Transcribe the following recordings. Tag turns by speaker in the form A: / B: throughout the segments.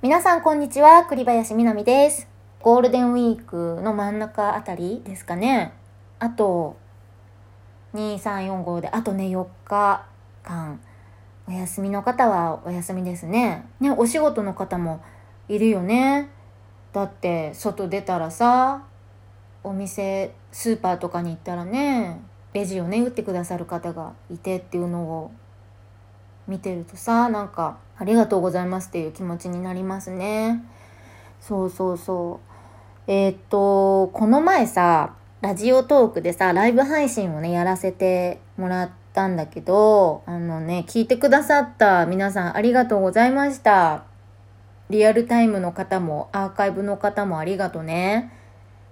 A: 皆さんこんにちは、栗林みなみです。ゴールデンウィークの真ん中あたりですかね。あと、2、3、4、5で、あとね、4日間、お休みの方はお休みですね。ね、お仕事の方もいるよね。だって、外出たらさ、お店、スーパーとかに行ったらね、レジをね、打ってくださる方がいてっていうのを見てるとさなんかありがとうございますっていう気持ちになりますね。そうそうそう。えー、っとこの前さラジオトークでさライブ配信をねやらせてもらったんだけどあのね聞いてくださった皆さんありがとうございました。リアルタイムの方もアーカイブの方もありがとね。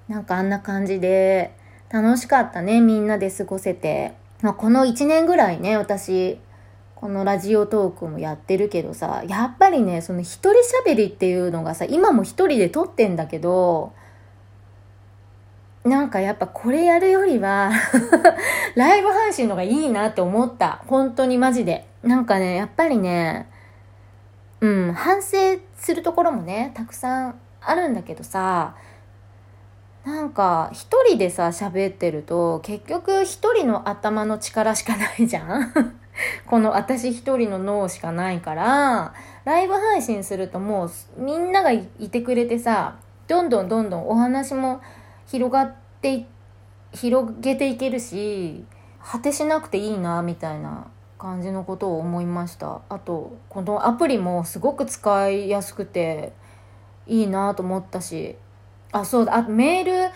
A: なんかあんな感じで楽しかったねみんなで過ごせて、まあ、この1年ぐらいね私このラジオトークもやってるけどさ、やっぱりね、その一人喋りっていうのがさ、今も一人で撮ってんだけど、なんかやっぱこれやるよりは ライブ配信の方がいいなって思った。本当にマジで。なんかね、やっぱりね、うん、反省するところもね、たくさんあるんだけどさ、なんか一人でさ、喋ってると、結局一人の頭の力しかないじゃん この私一人の脳しかないから、ライブ配信するともうみんながいてくれてさ、どんどんどんどんお話も広がって、広げていけるし、果てしなくていいな、みたいな感じのことを思いました。あと、このアプリもすごく使いやすくていいなと思ったし、あ、そうだ、あメール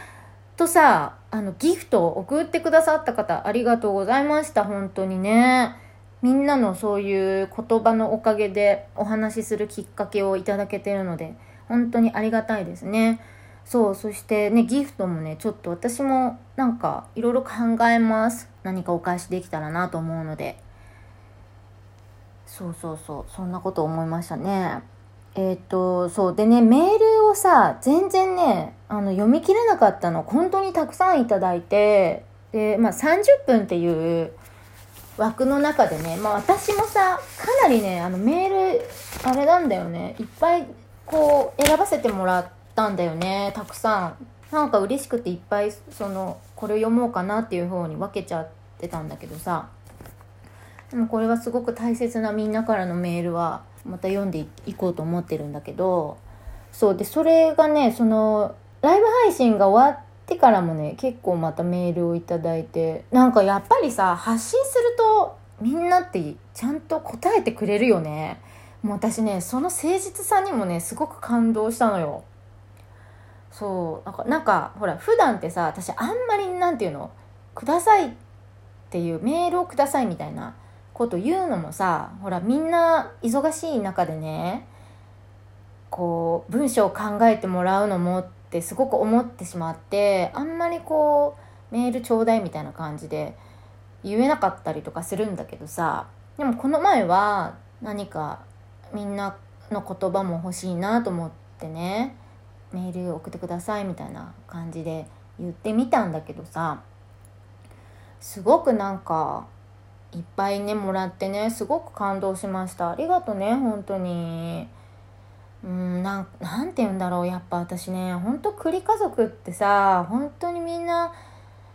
A: とさ、あの、ギフトを送ってくださった方、ありがとうございました、本当にね。みんなのそういう言葉のおかげでお話しするきっかけをいただけてるので、本当にありがたいですね。そう、そしてね、ギフトもね、ちょっと私もなんかいろいろ考えます。何かお返しできたらなと思うので。そうそうそう、そんなこと思いましたね。えっ、と、そう。でね、メールをさ、全然ね、あの、読み切れなかったの、本当にたくさんいただいて、で、まあ、30分っていう枠の中でね、まあ、私もさ、かなりね、あの、メール、あれなんだよね、いっぱい、こう、選ばせてもらったんだよね、たくさん。なんか嬉しくていっぱい、その、これ読もうかなっていう方に分けちゃってたんだけどさ、でもこれはすごく大切なみんなからのメールはまた読んでいこうと思ってるんだけど。そう。でそれがねそのライブ配信が終わってからもね結構またメールをいいてなんかやっぱりさ発信するとみんなってちゃんと答えてくれるよね。もう私ねその誠実さにもねすごく感動したのよ。そう。なんかなんかほら普段ってさ私あんまりなんていうのくださいっていうメールをくださいみたいなこと言うのもさほらみんな忙しい中でねこう文章を考えてもらうのもってすごく思ってしまってあんまりこうメールちょうだいみたいな感じで言えなかったりとかするんだけどさでもこの前は何かみんなの言葉も欲しいなと思ってねメール送ってくださいみたいな感じで言ってみたんだけどさすごくなんかいっぱいねもらってねすごく感動しました。ありがとね本当に。うんなんなんて言うんだろうやっぱ私ね。本当栗家族ってさ本当にみんな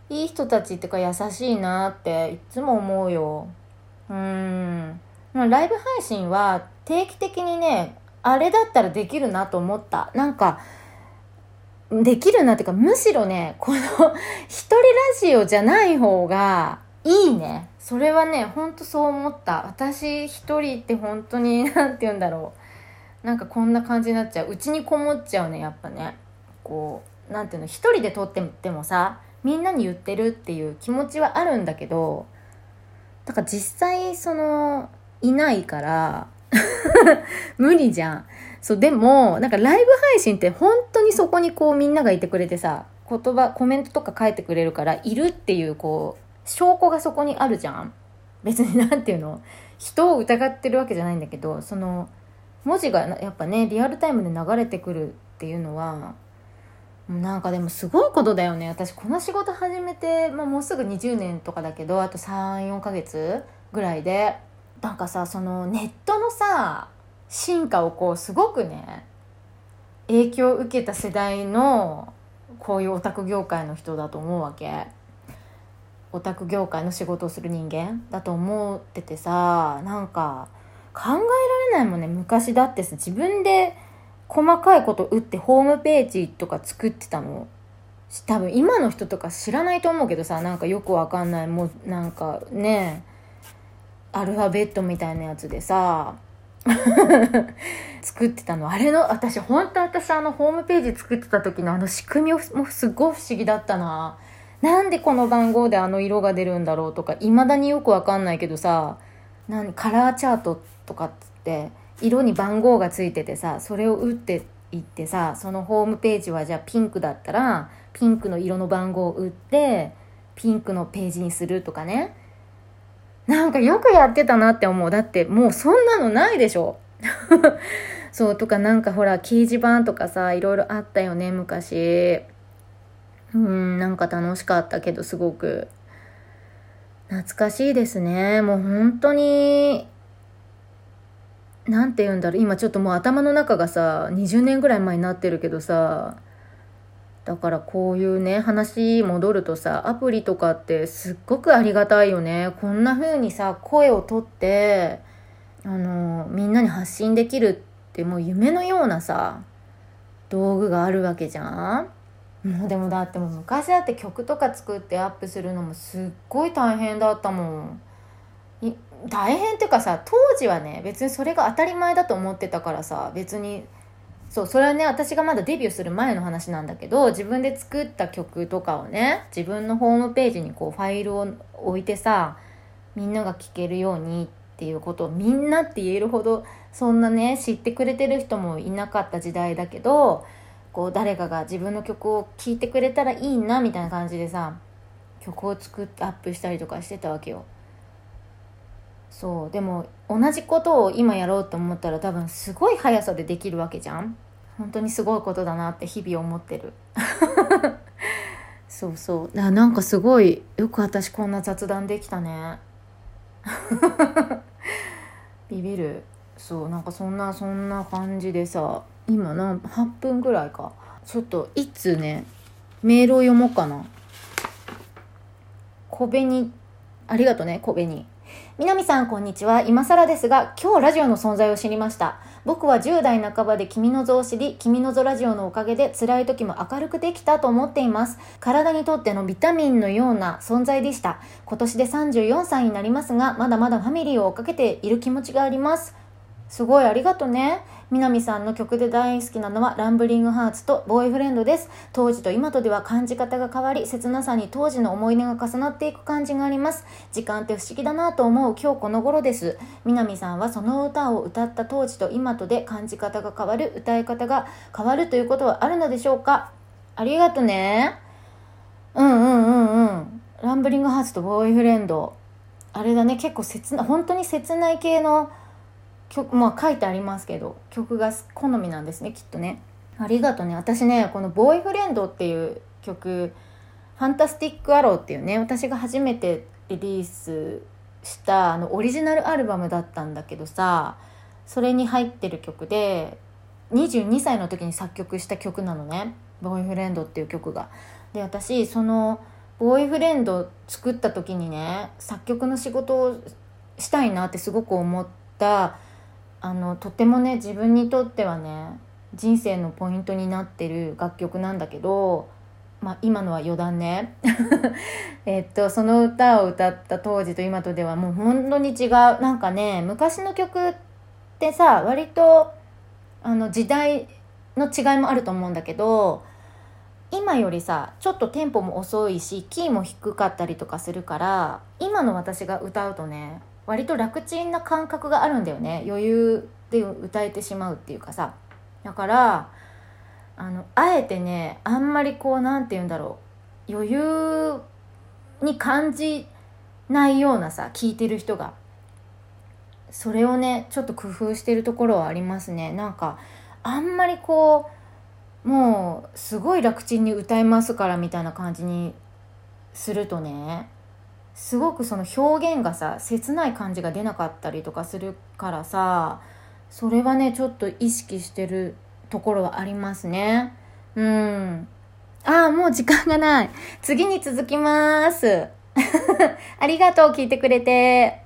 A: いい人たちっていうか優しいなっていつも思うよ。うん。ライブ配信は定期的にねあれだったらできるなと思った。なんかできるなっていうかむしろねこの一人ラジオじゃない方がいいね。それはねほんとそう思った。私一人って本当に何て言うんだろう。なんかこんな感じになっちゃう。うちにこもっちゃうねやっぱね。こう何て言うの一人で撮っててもさみんなに言ってるっていう気持ちはあるんだけどだから実際そのいないから 無理じゃん。そうでもなんかライブ配信って本当にそこにこうみんながいてくれてさ言葉コメントとか書いてくれるからいるっていうこう証拠がそこにあるじゃん。別に何て言うの人を疑ってるわけじゃないんだけどその文字がやっぱねリアルタイムで流れてくるっていうのはなんかでもすごいことだよね。私この仕事始めて、まあ、もうすぐ20年とかだけどあと34ヶ月ぐらいでなんかさそのネットのさ進化をこうすごくね影響を受けた世代のこういうオタク業界の人だと思うわけ。オタク業界の仕事をする人間だと思っててさなんか考えられないもんね。昔だってさ自分で細かいこと打ってホームページとか作ってたの。多分今の人とか知らないと思うけどさなんかよくわかんない。もうなんかねアルファベットみたいなやつでさ 作ってたの。あれの私本当私あのホームページ作ってた時のあの仕組みもすっごい不思議だったな。なんでこの番号であの色が出るんだろうとかいまだによくわかんないけどさ何カラーチャートってとかっつって色に番号がついててさそれを打っていってさそのホームページはじゃあピンクだったらピンクの色の番号を打ってピンクのページにするとかね。なんかよくやってたなって思う。だってもうそんなのないでしょ。そうとかなんかほら掲示板とかさいろいろあったよね昔。うーんなんか楽しかったけどすごく。懐かしいですね。もう本当に。何て言うんだろう。今ちょっともう頭の中がさ20年ぐらい前になってるけどさだからこういうね話戻るとさアプリとかってすっごくありがたいよね。こんな風にさ声をとってあのみんなに発信できるってもう夢のようなさ道具があるわけじゃん。もうでもだってもう昔だって曲とか作ってアップするのもすっごい大変だったもん。大変っていうかさ当時はね別にそれが当たり前だと思ってたからさ別にそうそれはね私がまだデビューする前の話なんだけど自分で作った曲とかをね自分のホームページにこうファイルを置いてさみんなが聴けるようにっていうことをみんなって言えるほどそんなね知ってくれてる人もいなかった時代だけどこう誰かが自分の曲を聴いてくれたらいいなみたいな感じでさ曲を作ってアップしたりとかしてたわけよ。そうでも同じことを今やろうと思ったら多分すごい速さでできるわけじゃん。本当にすごいことだなって日々思ってる。そうそう。ななんかすごいよく私こんな雑談できたね。ビビる。そうなんかそんなそんな感じでさ今な8分ぐらいか。ちょっといつねメールを読もうかな。小紅ありがとね小紅南さんこんにちは。今更ですが、今日ラジオの存在を知りました。僕は10代半ばで君の図を知り、君の図ラジオのおかげで辛い時も明るくできたと思っています。体にとってのビタミンのような存在でした。今年で34歳になりますが、まだまだファミリーを追っかけている気持ちがあります。すごいありがとね。南さんの曲で大好きなのはランブリングハーツとボーイフレンドです。当時と今とでは感じ方が変わり、切なさに当時の思い出が重なっていく感じがあります。時間って不思議だなと思う今日この頃です。南さんはその歌を歌った当時と今とで感じ方が変わる、歌い方が変わるということはあるのでしょうか？ありがとね。うんうんうんうん。ランブリングハーツとボーイフレンド。あれだね、結構切な、本当に切ない系の曲まあ書いてありますけど曲が好みなんですねきっとねありがとね私ねこの「ボーイフレンド」っていう曲「ファンタスティック・アロー」っていうね私が初めてリリースしたあのオリジナルアルバムだったんだけどさそれに入ってる曲で22歳の時に作曲した曲なのね「ボーイフレンド」っていう曲が。で私そのボーイフレンド作った時にね作曲の仕事をしたいなってすごく思ったあのとてもね自分にとってはね人生のポイントになってる楽曲なんだけど、まあ、今のは余談ね。えっとその歌を歌った当時と今とではもう本当に違うなんかね昔の曲ってさ割とあの時代の違いもあると思うんだけど今よりさちょっとテンポも遅いしキーも低かったりとかするから今の私が歌うとね割と楽ちんな感覚があるんだよね。余裕で歌えてしまうっていうかさ。だからあのあえてねあんまりこう何て言うんだろう。余裕に感じないようなさ聞いてる人が。それをねちょっと工夫してるところはありますね。なんかあんまりこうもうすごい楽ちんに歌いますからみたいな感じにするとね。すごくその表現がさ切ない感じが出なかったりとかするからさそれはね、ちょっと意識してるところはありますね。うん。ああ、もう時間がない。次に続きます。ありがとう、聞いてくれて。